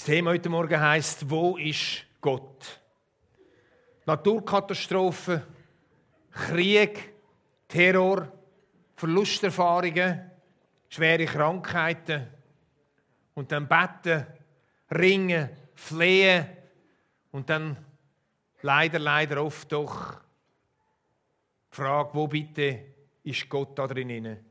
Das Thema heute Morgen heißt: Wo ist Gott? Naturkatastrophen, Krieg, Terror, Verlusterfahrungen, schwere Krankheiten und dann beten, ringen, flehen und dann leider, leider oft doch die Frage, wo bitte ist Gott da drin?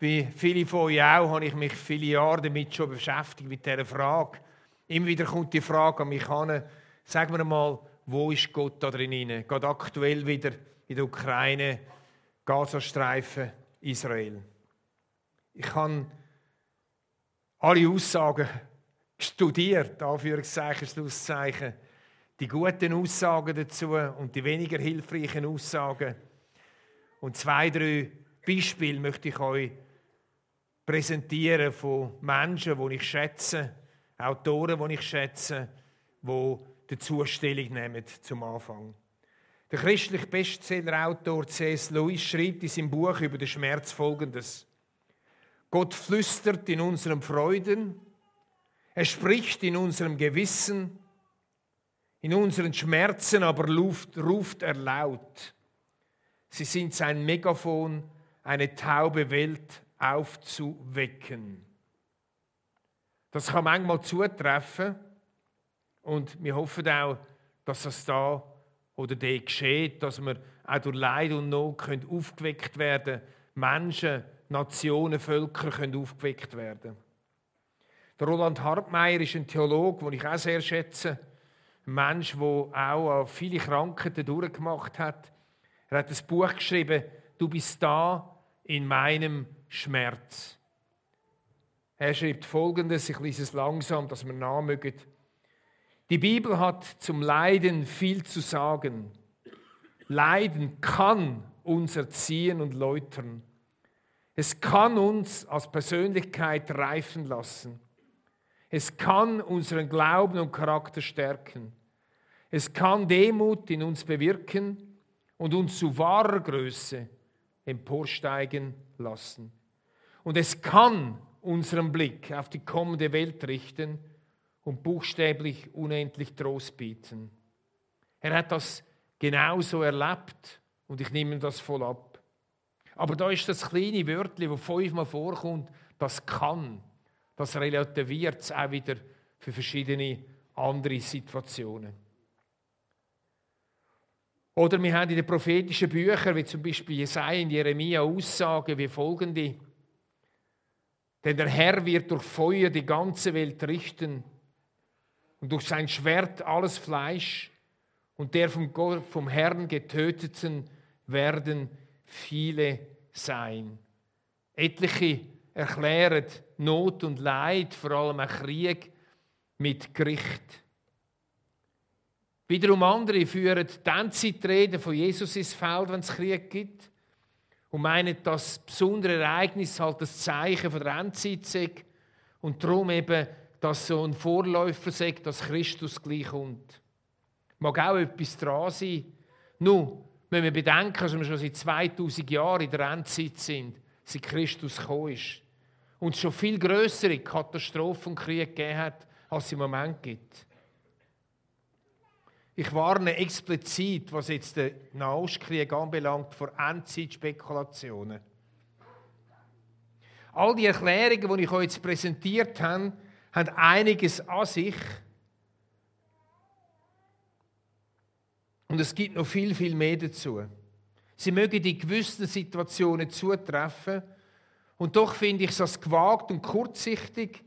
Wie viele von euch auch, habe ich mich viele Jahre damit schon beschäftigt, mit dieser Frage. Immer wieder kommt die Frage an mich an, sagen wir mal, wo ist Gott da drin? Geht aktuell wieder in der Ukraine, Gazastreifen, Israel. Ich habe alle Aussagen studiert, Anführungszeichen, Schlusszeichen, die guten Aussagen dazu und die weniger hilfreichen Aussagen. Und zwei, drei Beispiele möchte ich euch präsentieren von Menschen, die ich schätze, Autoren, die ich schätze, die dazu Stellung nehmen zum Anfang. Der christliche Bestsellerautor C.S. Lewis schreibt in seinem Buch über den Schmerz folgendes: Gott flüstert in unseren Freuden, er spricht in unserem Gewissen, in unseren Schmerzen aber ruft, ruft er laut. Sie sind sein Megafon, eine taube Welt aufzuwecken. Das kann manchmal zutreffen und wir hoffen auch, dass das da oder dort geschieht, dass wir auch durch Leid und Not können aufgeweckt werden Menschen, Nationen, Völker können aufgeweckt werden. Der Roland Hartmeier ist ein Theologe, den ich auch sehr schätze. Ein Mensch, der auch viele Krankheiten durchgemacht hat. Er hat ein Buch geschrieben, Du bist da in meinem Schmerz. Er schreibt folgendes, ich lese es langsam, dass wir nachmögen. Die Bibel hat zum Leiden viel zu sagen. Leiden kann uns erziehen und läutern. Es kann uns als Persönlichkeit reifen lassen. Es kann unseren Glauben und Charakter stärken. Es kann Demut in uns bewirken und uns zu wahrer Größe emporsteigen lassen. Und es kann unseren Blick auf die kommende Welt richten und buchstäblich unendlich Trost bieten. Er hat das genauso erlebt und ich nehme das voll ab. Aber da ist das kleine Wörtchen, das fünfmal vorkommt, das kann. Das relativiert es auch wieder für verschiedene andere Situationen. Oder wir haben in den prophetischen Büchern, wie zum Beispiel Jesaja und Jeremia, Aussagen wie folgende. Denn der Herr wird durch Feuer die ganze Welt richten und durch sein Schwert alles Fleisch und der vom, Gott, vom Herrn getöteten werden viele sein. Etliche erklären Not und Leid, vor allem auch Krieg, mit Gericht. Wiederum andere führen die Endzeitrede von Jesus ins Feld, wenn es Krieg gibt. Und meinen, das besondere Ereignis halt das Zeichen von der Endzeit sei. Und darum eben, dass so ein Vorläufer sagt, dass Christus gleich kommt. Mag auch etwas dran sein. Nun, wenn wir bedenken, dass wir schon seit 2000 Jahren in der Endzeit sind, seit Christus gekommen ist. Und es schon viel größere Katastrophen und Kriege gegeben hat, als es im Moment gibt. Ich warne explizit, was jetzt den Nahostkrieg anbelangt, vor Endzeitspekulationen. All die Erklärungen, die ich euch jetzt präsentiert habe, haben einiges an sich. Und es gibt noch viel, viel mehr dazu. Sie mögen in gewissen Situationen zutreffen. Und doch finde ich es als gewagt und kurzsichtig,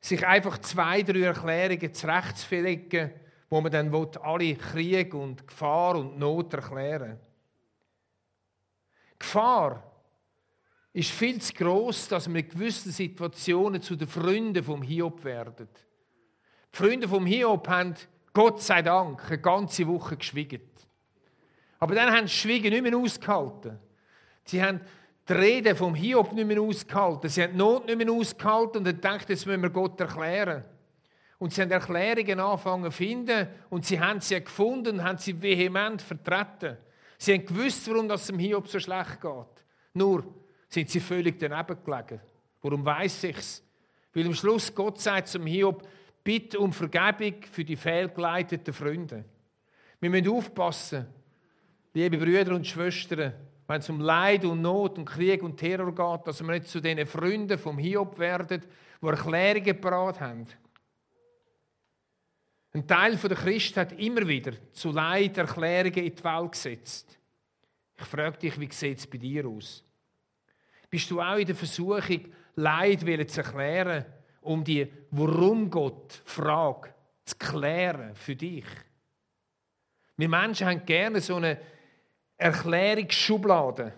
sich einfach zwei, drei Erklärungen zurechtzulegen, wo man dann alle Krieg und Gefahr und Not erklären Gefahr ist viel zu groß, dass wir in gewissen Situationen zu den Freunden vom Hiob werden. Die Freunde vom Hiob haben Gott sei Dank eine ganze Woche geschwiegen. Aber dann haben sie Schwiegen nicht mehr ausgehalten. Sie haben die Rede vom Hiob nicht mehr ausgehalten. Sie haben die Not nicht mehr ausgehalten und dann dachten, jetzt müssen wir Gott erklären. Und sie haben Erklärungen angefangen zu finden und sie haben sie gefunden und haben sie vehement vertreten. Sie haben gewusst, warum das dem Hiob so schlecht geht. Nur sind sie völlig daneben gelegen. Warum weiß ich es? Weil am Schluss Gott sagt zum Hiob, bitte um Vergebung für die fehlgeleiteten Freunde. Wir müssen aufpassen, liebe Brüder und Schwestern, wenn es um Leid und Not und Krieg und Terror geht, dass wir nicht zu den Freunden vom Hiob werden, die Erklärungen parat haben. Ein Teil der Christen hat immer wieder zu Leid Erklärungen in die Welt gesetzt. Ich frage dich, wie sieht es bei dir aus? Bist du auch in der Versuchung, Leid zu erklären, um die Warum Gott Frage zu klären für dich? Wir Menschen haben gerne so eine Erklärungsschublade,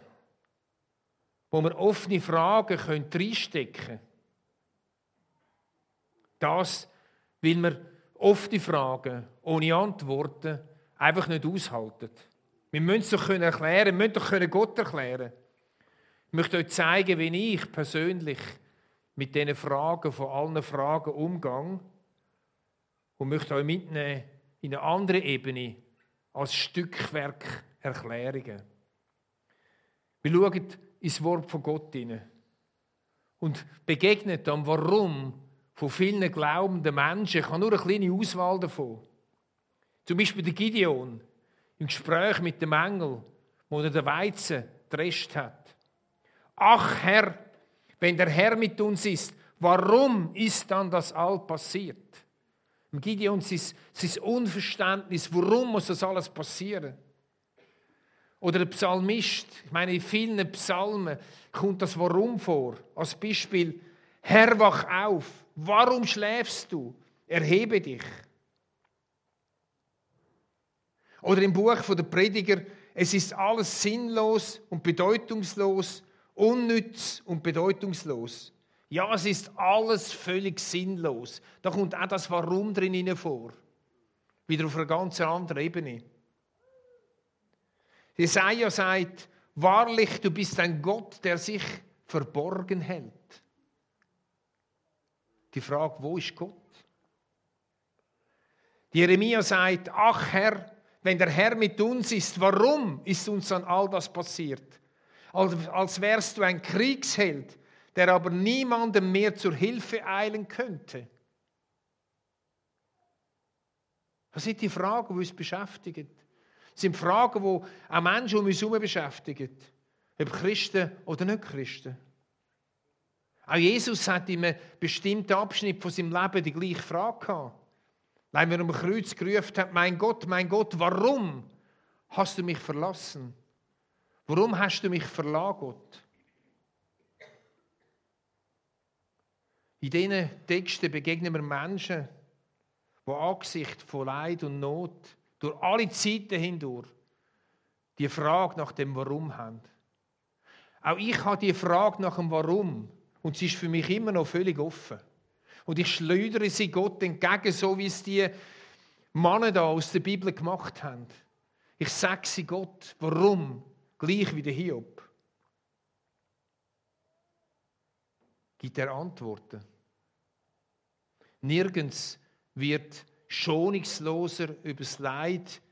wo wir offene Fragen reinstecken können. Das, weil wir offene Fragen ohne Antworten einfach nicht aushalten. Wir müssen es erklären, wir müssen doch Gott erklären. Ich möchte euch zeigen, wie ich persönlich mit diesen Fragen, von allen Fragen umgehe und möchte euch mitnehmen in eine andere Ebene als Stückwerk Erklärungen. Wir schauen ins Wort von Gott hinein und begegnen dann, warum von vielen glaubenden Menschen. Ich habe nur eine kleine Auswahl davon. Zum Beispiel der Gideon im Gespräch mit dem Engel, wo er den Weizen drescht hat. Ach Herr, wenn der Herr mit uns ist, warum ist dann das all passiert? Gideon sein, sein Unverständnis, warum muss das alles passieren? Oder der Psalmist, ich meine, in vielen Psalmen kommt das Warum vor. Als Beispiel, Herr, wach auf. Warum schläfst du? Erhebe dich. Oder im Buch der Prediger, es ist alles sinnlos und bedeutungslos, unnütz und bedeutungslos. Ja, es ist alles völlig sinnlos. Da kommt auch das Warum drin vor. Wieder auf einer ganz anderen Ebene. Jesaja sagt, wahrlich, du bist ein Gott, der sich verborgen hält. Die Frage, wo ist Gott? Jeremia sagt, ach Herr, wenn der Herr mit uns ist, warum ist uns dann all das passiert? Als, als wärst du ein Kriegsheld, der aber niemandem mehr zur Hilfe eilen könnte. Das sind die Fragen, die uns beschäftigen. Das sind Fragen, die auch Menschen um uns herum beschäftigen. Ob Christen oder nicht Christen. Auch Jesus hat in einem bestimmten Abschnitt von seinem Leben die gleiche Frage gehabt. Weil er am Kreuz gerufen hat, mein Gott, mein Gott, warum hast du mich verlassen? Warum hast du mich verlassen, Gott? In diesen Texten begegnen wir Menschen, die angesichts von Leid und Not durch alle Zeiten hindurch die Frage nach dem Warum haben. Auch ich habe die Frage nach dem Warum und sie ist für mich immer noch völlig offen. Und ich schleudere sie Gott entgegen, so wie es die Männer da aus der Bibel gemacht haben. Ich sage sie Gott, warum? Gleich wie der Hiob. Gibt er Antworten? Nirgends wird schonungsloser über das Leid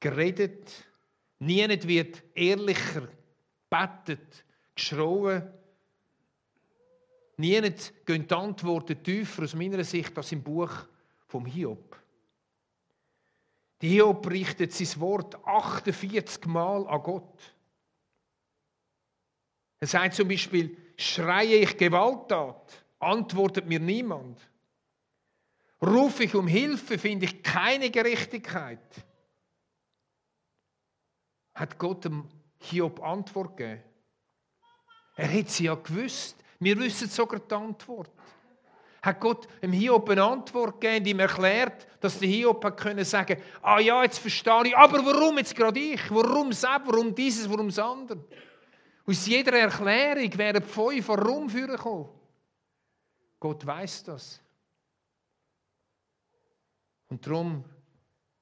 geredet. Niemand wird ehrlicher bettet, geschrauen. Niemand gehen die Antworten tiefer aus meiner Sicht als im Buch vom Hiob. Die Hiob richtet sein Wort 48 Mal an Gott. Er sagt zum Beispiel, schreie ich Gewalttat, antwortet mir niemand. Rufe ich um Hilfe, finde ich keine Gerechtigkeit. Hat Gott dem Hiob Antwort gegeben? Er hätte sie ja gewusst. Wir wissen sogar die Antwort. Hat Gott dem Hiob eine Antwort gegeben, die ihm erklärt, dass der Hiob hat können sagen, ah ja, jetzt verstehe ich, aber warum jetzt gerade ich? Warum selber? Warum dieses? Warum das andere? Aus jeder Erklärung wären fünf Warum vorgekommen. Gott weiß das. Und darum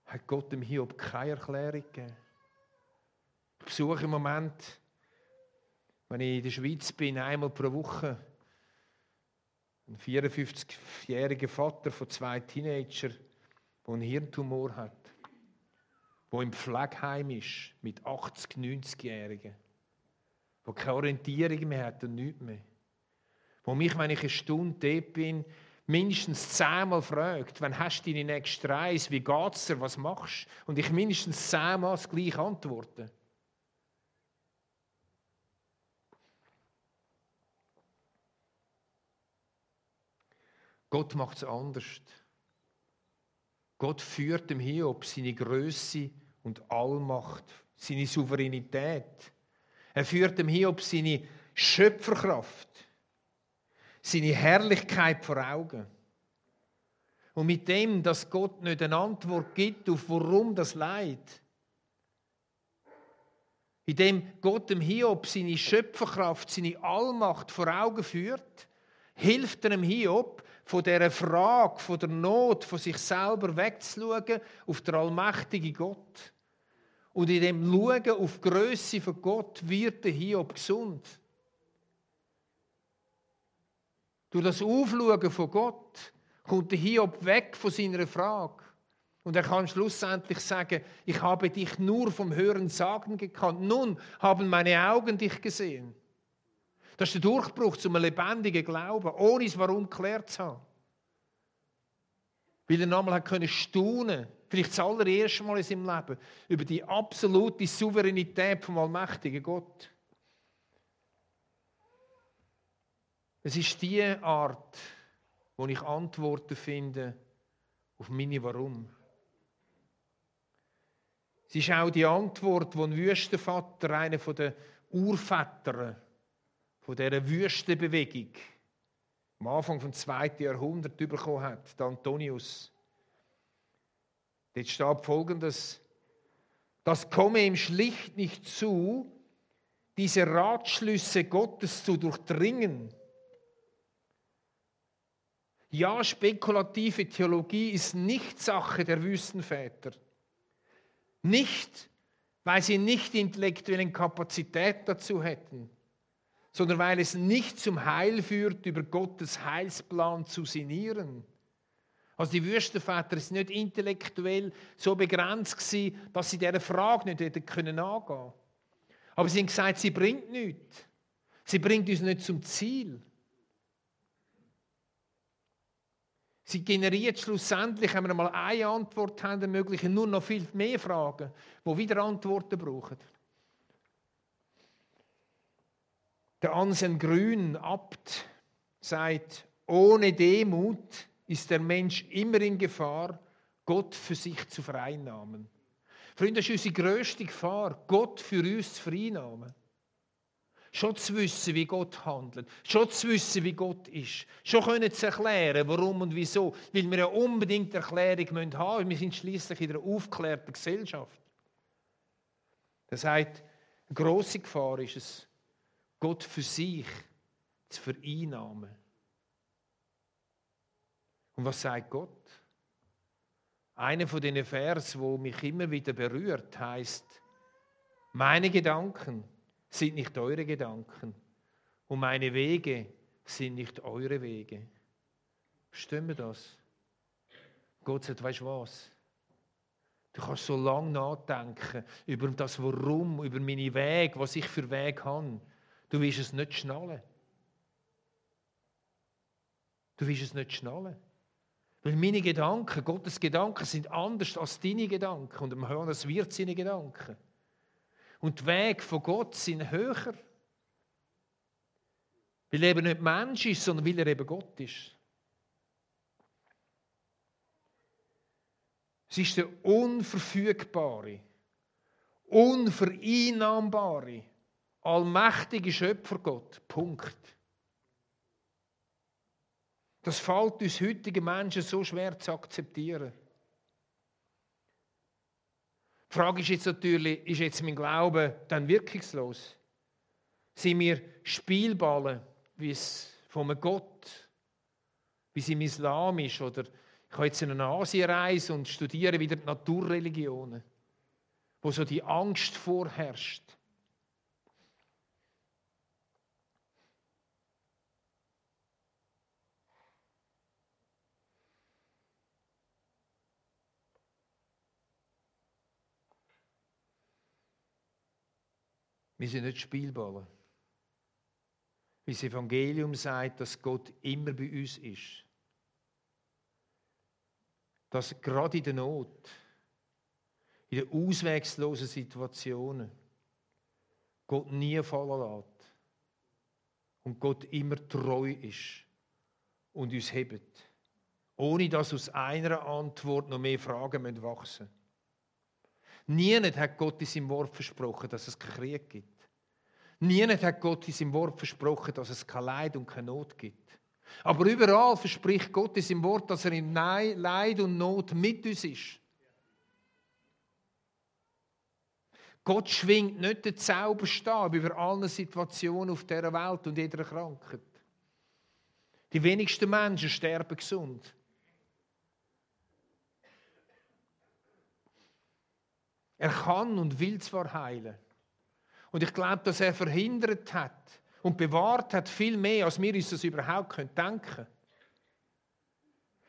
hat Gott dem Hiob keine Erklärung gegeben. Ich besuche im Moment, wenn ich in der Schweiz bin, einmal pro Woche einen 54-jährigen Vater von zwei Teenagern, der einen Hirntumor hat, der im Pflegeheim ist mit 80, 90-Jährigen, der keine Orientierung mehr hat und nichts mehr, wo mich, wenn ich eine Stunde dort bin, mindestens zehnmal fragt, wann hast du deine nächste Reise, wie geht es dir, was machst du? Und ich mindestens zehnmal das gleiche antworte. Gott macht es anders. Gott führt dem Hiob seine Größe und Allmacht, seine Souveränität. Er führt dem Hiob seine Schöpferkraft seine Herrlichkeit vor Augen. Und mit dem, dass Gott nicht eine Antwort gibt auf warum das Leid, indem Gott dem Hiob seine Schöpferkraft, seine Allmacht vor Augen führt, hilft er dem Hiob, von dieser Frage, von der Not, von sich selber wegzuschauen auf den allmächtigen Gott. Und in dem Schauen auf die Größe von Gott wird der Hiob gesund. Durch das Aufschauen von Gott kommt der Hiob weg von seiner Frage. Und er kann schlussendlich sagen, ich habe dich nur vom Hören sagen gekannt. Nun haben meine Augen dich gesehen. Das ist der Durchbruch zum lebendigen Glauben, ohne es warum geklärt zu haben. Weil er nochmal können staunen, vielleicht das allererste Mal in seinem Leben, über die absolute Souveränität vom allmächtigen Gott. Es ist die Art, wo ich Antworten finde auf meine Warum. Es ist auch die Antwort, die ein Wüstenvater, einer der Urväter von dieser Wüstenbewegung, am Anfang des zweiten Jahrhunderts bekommen hat, der Antonius. Dort steht folgendes: Das komme ihm schlicht nicht zu, diese Ratschlüsse Gottes zu durchdringen ja, spekulative Theologie ist nicht Sache der Wüstenväter. Nicht, weil sie nicht intellektuellen Kapazität dazu hätten, sondern weil es nicht zum Heil führt, über Gottes Heilsplan zu sinnieren. Also die Wüstenväter sind nicht intellektuell so begrenzt gewesen, dass sie dieser Frage nicht hätten können angehen. Aber sie haben gesagt, sie bringt nichts. Sie bringt uns nicht zum Ziel. Sie generiert schlussendlich, wenn wir mal eine Antwort haben, ermöglichen nur noch viel mehr Fragen, wo wieder Antworten brauchen. Der Anselm Grün, Abt, sagt, ohne Demut ist der Mensch immer in Gefahr, Gott für sich zu vereinnahmen. Freunde, das ist unsere grösste Gefahr, Gott für uns zu vereinnahmen. Schon zu wissen, wie Gott handelt. Schon zu wissen, wie Gott ist. Schon können zu erklären, warum und wieso. Weil wir ja unbedingt Erklärung haben müssen. Wir sind schließlich in einer aufgeklärten Gesellschaft. Das heißt, eine grosse Gefahr ist es, Gott für sich zu vereinnahmen. Und was sagt Gott? Einer von den Vers, wo mich immer wieder berührt, heißt: Meine Gedanken sind nicht eure Gedanken und meine Wege sind nicht eure Wege. Verstehen wir das? Gott sagt, weißt du was? Du kannst so lange nachdenken über das Warum, über meine Wege, was ich für Weg habe. Du wirst es nicht schnallen. Du wirst es nicht schnallen. Weil meine Gedanken, Gottes Gedanken sind anders als deine Gedanken. Und am Johannes wird seine Gedanken. Und die Wege von Gott sind höher. Weil er eben nicht Mensch ist, sondern weil er eben Gott ist. Es ist der unverfügbare, unvereinnahmbare, allmächtige Schöpfergott. Punkt. Das fällt uns heutigen Menschen so schwer zu akzeptieren. Die Frage ist jetzt natürlich, ist jetzt mein Glaube dann wirkungslos? Sind wir Spielballen, wie es von einem Gott, wie es im Islam ist? Oder ich habe jetzt in eine Asienreise und studiere wieder die Naturreligionen, wo so die Angst vorherrscht. Wir sind nicht Spielballen. wie das Evangelium sagt, dass Gott immer bei uns ist. Dass gerade in der Not, in den auswegslosen Situationen, Gott nie fallen lässt. Und Gott immer treu ist und uns hebt. Ohne dass aus einer Antwort noch mehr Fragen wachsen müssen. Niemand hat Gott in seinem Wort versprochen, dass es keinen Krieg gibt. Niemand hat Gott in seinem Wort versprochen, dass es kein Leid und keine Not gibt. Aber überall verspricht Gott in seinem Wort, dass er in Leid und Not mit uns ist. Gott schwingt nicht den Zauberstab über alle Situationen auf dieser Welt und jeder Krankheit. Die wenigsten Menschen sterben gesund. Er kann und will zwar heilen. Und ich glaube, dass er verhindert hat und bewahrt hat viel mehr, als wir uns das überhaupt denken können.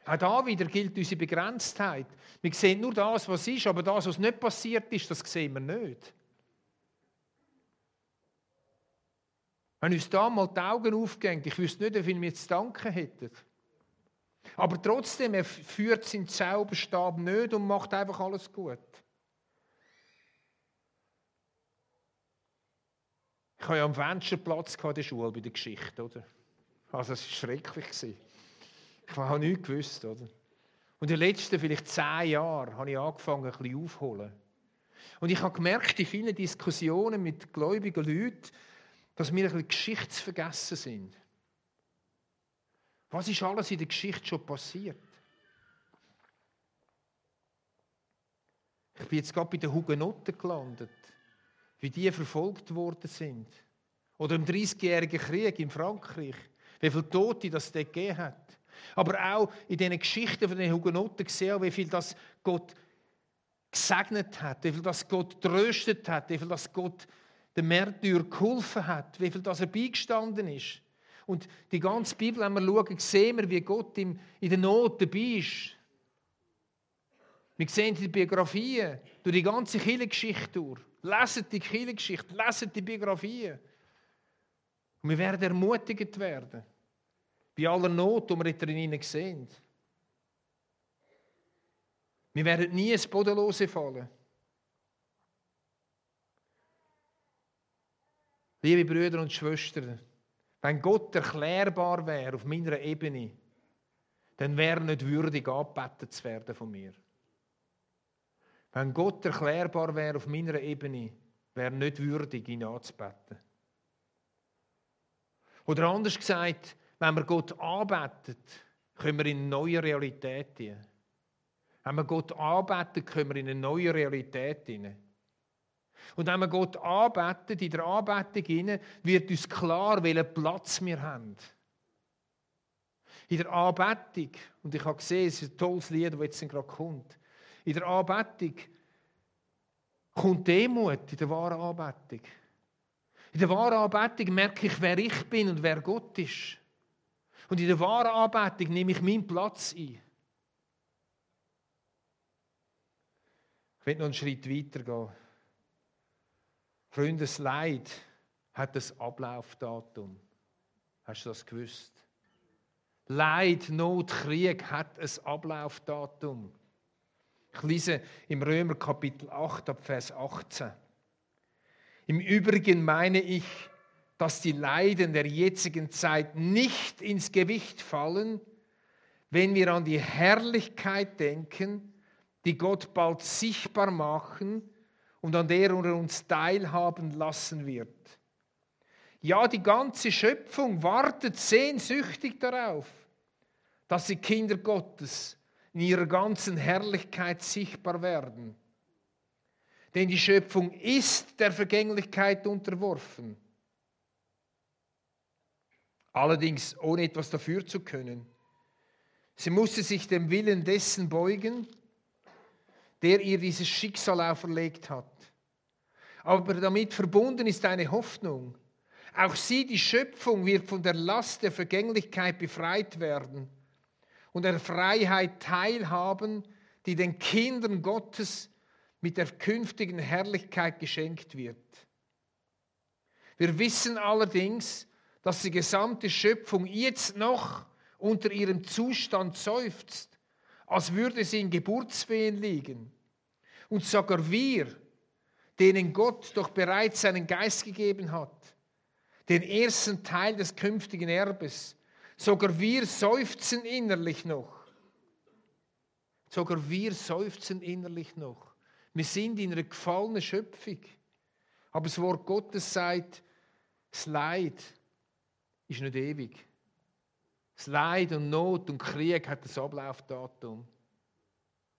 Auch da wieder gilt unsere Begrenztheit. Wir sehen nur das, was ist, aber das, was nicht passiert ist, das sehen wir nicht. Wenn uns da mal die Augen aufgehen, ich wüsste nicht, wie viel wir zu danken hätten. Aber trotzdem, er führt seinen Zauberstab nicht und macht einfach alles gut. Ich hatte ja am Fensterplatz in der Schule bei der Geschichte, oder? Also es war schrecklich. Ich habe nichts gewusst, oder? Und in den letzten vielleicht zehn Jahren habe ich angefangen, ein bisschen aufzuholen. Und ich habe gemerkt, in vielen Diskussionen mit gläubigen Leuten, dass wir ein bisschen geschichtsvergessen sind. Was ist alles in der Geschichte schon passiert? Ich bin jetzt gerade bei den Hugenotten gelandet wie die verfolgt worden sind. Oder im 30-jährigen Krieg in Frankreich, wie viele Tote das dort gegeben hat. Aber auch in diesen Geschichten von den Hugenotten gesehen, wie viel das Gott gesegnet hat, wie viel das Gott tröstet hat, wie viel das Gott den Märtyr geholfen hat, wie viel das er beigestanden ist. Und die ganze Bibel, wenn wir schauen, sehen wir, wie Gott in der Not dabei ist. Wir sehen die Biografien durch die ganze Kirchengeschichte durch. Leset die Kirchengeschichte, leset die Biografien. Und wir werden ermutigt werden. Bei aller Not, die wir drinnen sehen. Wir werden nie ins Bodenlose fallen. Liebe Brüder und Schwestern, wenn Gott erklärbar wäre auf meiner Ebene, dann wäre er nicht würdig, angebetet zu werden von mir. Wenn Gott erklärbar wäre auf meiner Ebene, wäre nicht würdig, ihn anzubeten. Oder anders gesagt, wenn wir Gott anbetet, können wir in eine neue Realität gehen. Wenn wir Gott anbeten, können wir in eine neue Realität hinein. Und wenn wir Gott anbeten, in der Anbetung hinein, wird uns klar, welchen Platz wir haben. In der Anbetung, und ich habe gesehen, es ist ein tolles Lied, das jetzt gerade kommt. In der Anbetung kommt Demut in der wahren Anbetung. In der wahren Anbetung merke ich, wer ich bin und wer Gott ist. Und in der wahren Anbetung nehme ich meinen Platz ein. Ich will noch einen Schritt weiter gehen. Freunde, das Leid hat ein Ablaufdatum. Hast du das gewusst? Leid, Not, Krieg hat ein Ablaufdatum. Ich lese im Römer Kapitel 8 ab Vers 18. Im Übrigen meine ich, dass die Leiden der jetzigen Zeit nicht ins Gewicht fallen, wenn wir an die Herrlichkeit denken, die Gott bald sichtbar machen und an der er uns teilhaben lassen wird. Ja, die ganze Schöpfung wartet sehnsüchtig darauf, dass sie Kinder Gottes in ihrer ganzen Herrlichkeit sichtbar werden. Denn die Schöpfung ist der Vergänglichkeit unterworfen. Allerdings ohne etwas dafür zu können. Sie musste sich dem Willen dessen beugen, der ihr dieses Schicksal auferlegt hat. Aber damit verbunden ist eine Hoffnung. Auch sie, die Schöpfung, wird von der Last der Vergänglichkeit befreit werden und der Freiheit teilhaben, die den Kindern Gottes mit der künftigen Herrlichkeit geschenkt wird. Wir wissen allerdings, dass die gesamte Schöpfung jetzt noch unter ihrem Zustand seufzt, als würde sie in Geburtswehen liegen. Und sogar wir, denen Gott doch bereits seinen Geist gegeben hat, den ersten Teil des künftigen Erbes, sogar wir seufzen innerlich noch. Sogar wir seufzen innerlich noch. Wir sind in einer gefallenen Schöpfung. Aber das Wort Gottes sagt, das Leid ist nicht ewig. Das Leid und Not und Krieg hat das Ablaufdatum.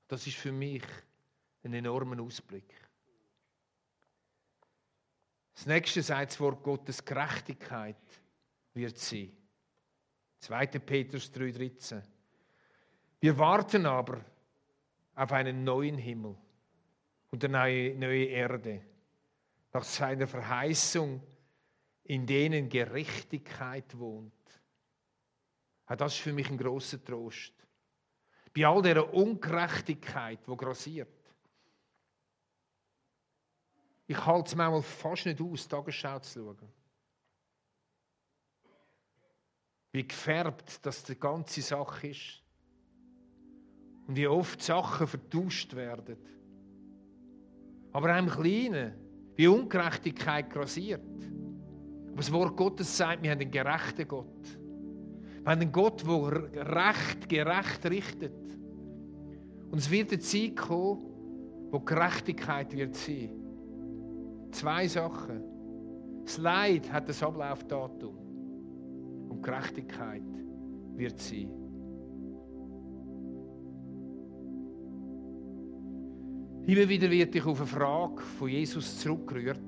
Das ist für mich ein enormer Ausblick. Das nächste sagt das Wort Gottes Gerechtigkeit wird sie. 2. Petrus 3,13. Wir warten aber auf einen neuen Himmel und eine neue Erde, nach seiner Verheißung, in denen Gerechtigkeit wohnt. Das ist für mich ein großer Trost. Bei all der Ungerechtigkeit, die grassiert. Ich halte es manchmal fast nicht aus, Tagesschau zu schauen. Wie gefärbt das die ganze Sache ist. Und wie oft Sachen vertauscht werden. Aber im Kleinen, wie Ungerechtigkeit grassiert. Aber das Wort Gottes sagt, wir haben einen gerechten Gott. Wir haben einen Gott, der Recht, gerecht richtet. Und es wird eine Zeit kommen, wo Gerechtigkeit wird sein. Zwei Sachen. Das Leid hat das Ablaufdatum. Gerechtigkeit wird sein. Immer wieder wird ich auf eine Frage von Jesus zurückgerührt,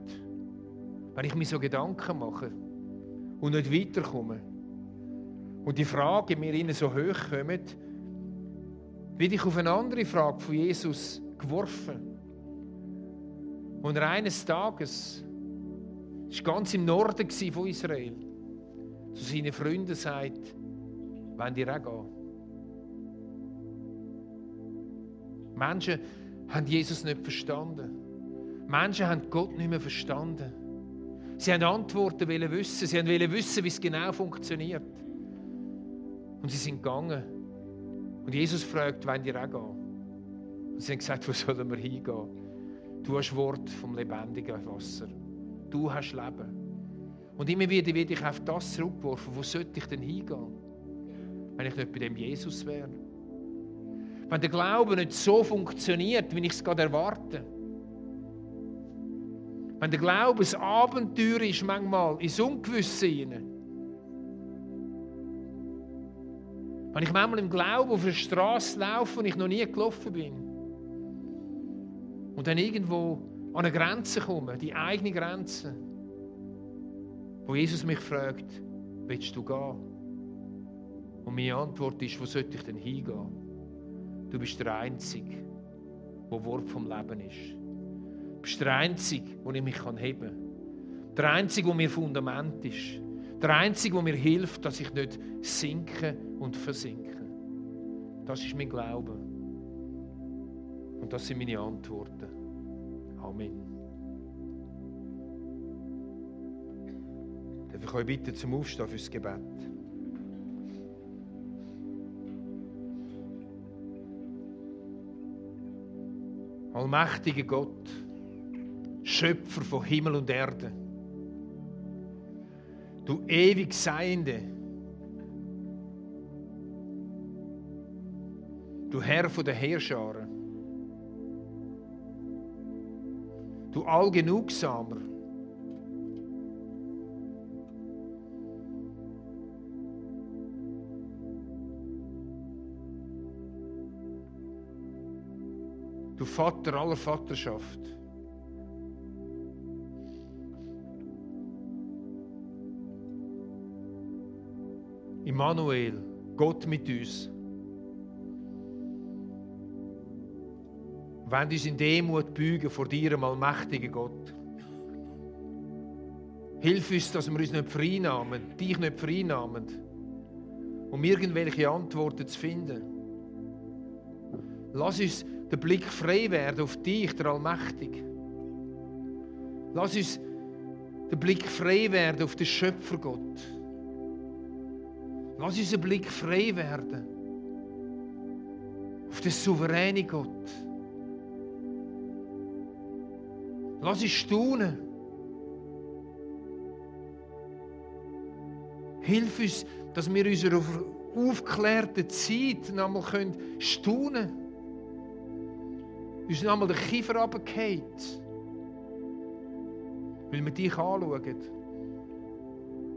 wenn ich mir so Gedanken mache und nicht weiterkomme. Und die Frage mir innen so hoch kommt, werde ich auf eine andere Frage von Jesus geworfen. Und eines Tages, es war ganz im Norden von Israel, zu seinen Freunden sagt, wenn die auch gehen. Menschen haben Jesus nicht verstanden. Menschen haben Gott nicht mehr verstanden. Sie haben Antworten wollen wissen. Sie wollen wissen, wie es genau funktioniert. Und sie sind gegangen. Und Jesus fragt, wollen die auch gehen? Und sie haben gesagt, wo sollen wir hingehen? Du hast Wort vom lebendigen Wasser. Du hast Leben. Und immer wieder werde ich auf das zurückgeworfen. Wo sollte ich denn hingehen? Wenn ich nicht bei dem Jesus wäre. Wenn der Glaube nicht so funktioniert, wie ich es gerade erwarte. Wenn der Glaube ein Abenteuer ist, manchmal ins Ungewisse hinein. Wenn ich manchmal im Glauben auf einer Straße laufe, wo ich noch nie gelaufen bin. Und dann irgendwo an eine Grenze komme, die eigene Grenze. Wo Jesus mich fragt, willst du gehen? Und meine Antwort ist, wo sollte ich denn hingehen? Du bist der Einzige, der Wort vom Leben ist. Du bist der Einzige, wo ich mich heben kann. Der Einzige, der mir Fundament ist. Der Einzige, der mir hilft, dass ich nicht sinke und versinke. Das ist mein Glaube. Und das sind meine Antworten. Amen. Ich euch bitten zum Aufstehen fürs Gebet? Allmächtiger Gott, Schöpfer von Himmel und Erde, du ewig Seiende, du Herr von der Heerscharen, du Allgenugsamer, Vater aller Vaterschaft. Immanuel, Gott mit uns. Wenn uns in Demut beugen vor dir, allmächtigen Gott. Hilf uns, dass wir uns nicht vereinnahmen, dich nicht vereinnahmen, um irgendwelche Antworten zu finden. Lass uns der Blick frei werden auf dich, der Allmächtige. Lass uns den Blick frei werden auf den Schöpfergott, Lass unseren Blick frei werden auf den souveränen Gott. Lass uns staunen. Hilf uns, dass wir unserer aufgeklärten Zeit nochmal staunen können. Uns nochmal den Kiefer runtergeht. Weil wir dich anschauen.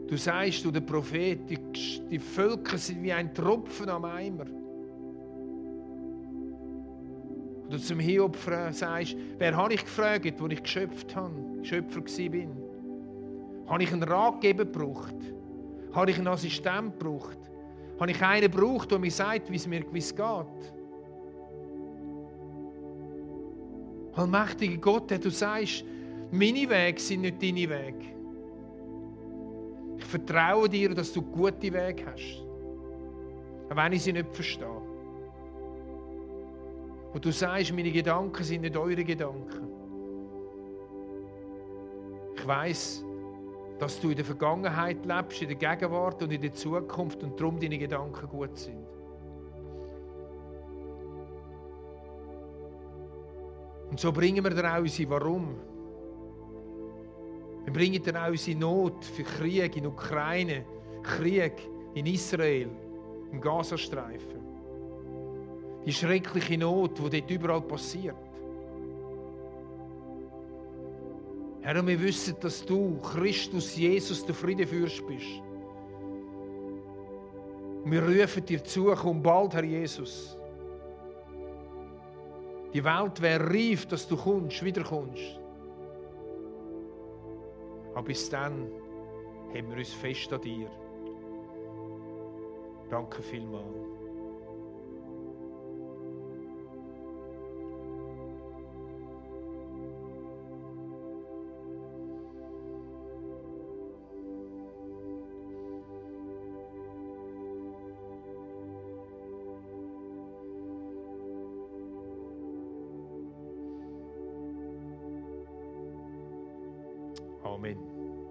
Du sagst, du der Prophet, die, die Völker sind wie ein Tropfen am Eimer. Und du zum Hiob sagst, wer habe ich gefragt, wo ich geschöpft habe, Schöpfer bin? Habe ich einen Ratgeber gebraucht? Habe ich einen Assistent gebraucht? Habe ich einen gebraucht, der mir sagt, wie es mir gewiss geht? Allmächtiger Gott, der du sagst, meine Wege sind nicht deine Wege. Ich vertraue dir, dass du gute Wege hast. Auch wenn ich sie nicht verstehe. Und du sagst, meine Gedanken sind nicht eure Gedanken. Ich weiß, dass du in der Vergangenheit lebst, in der Gegenwart und in der Zukunft und darum deine Gedanken gut sind. Und so bringen wir dir auch unsere Warum. Wir bringen dir auch unsere Not für Krieg in Ukraine, Krieg in Israel, im Gazastreifen. Die schreckliche Not, die dort überall passiert. Herr, und wir wissen, dass du, Christus Jesus, der Friedefürst bist. Und wir rufen dir zu, komm bald, Herr Jesus. Die Welt wäre reif, dass du kommst, wiederkommst. Aber bis dann haben wir uns fest an dir. Danke vielmals.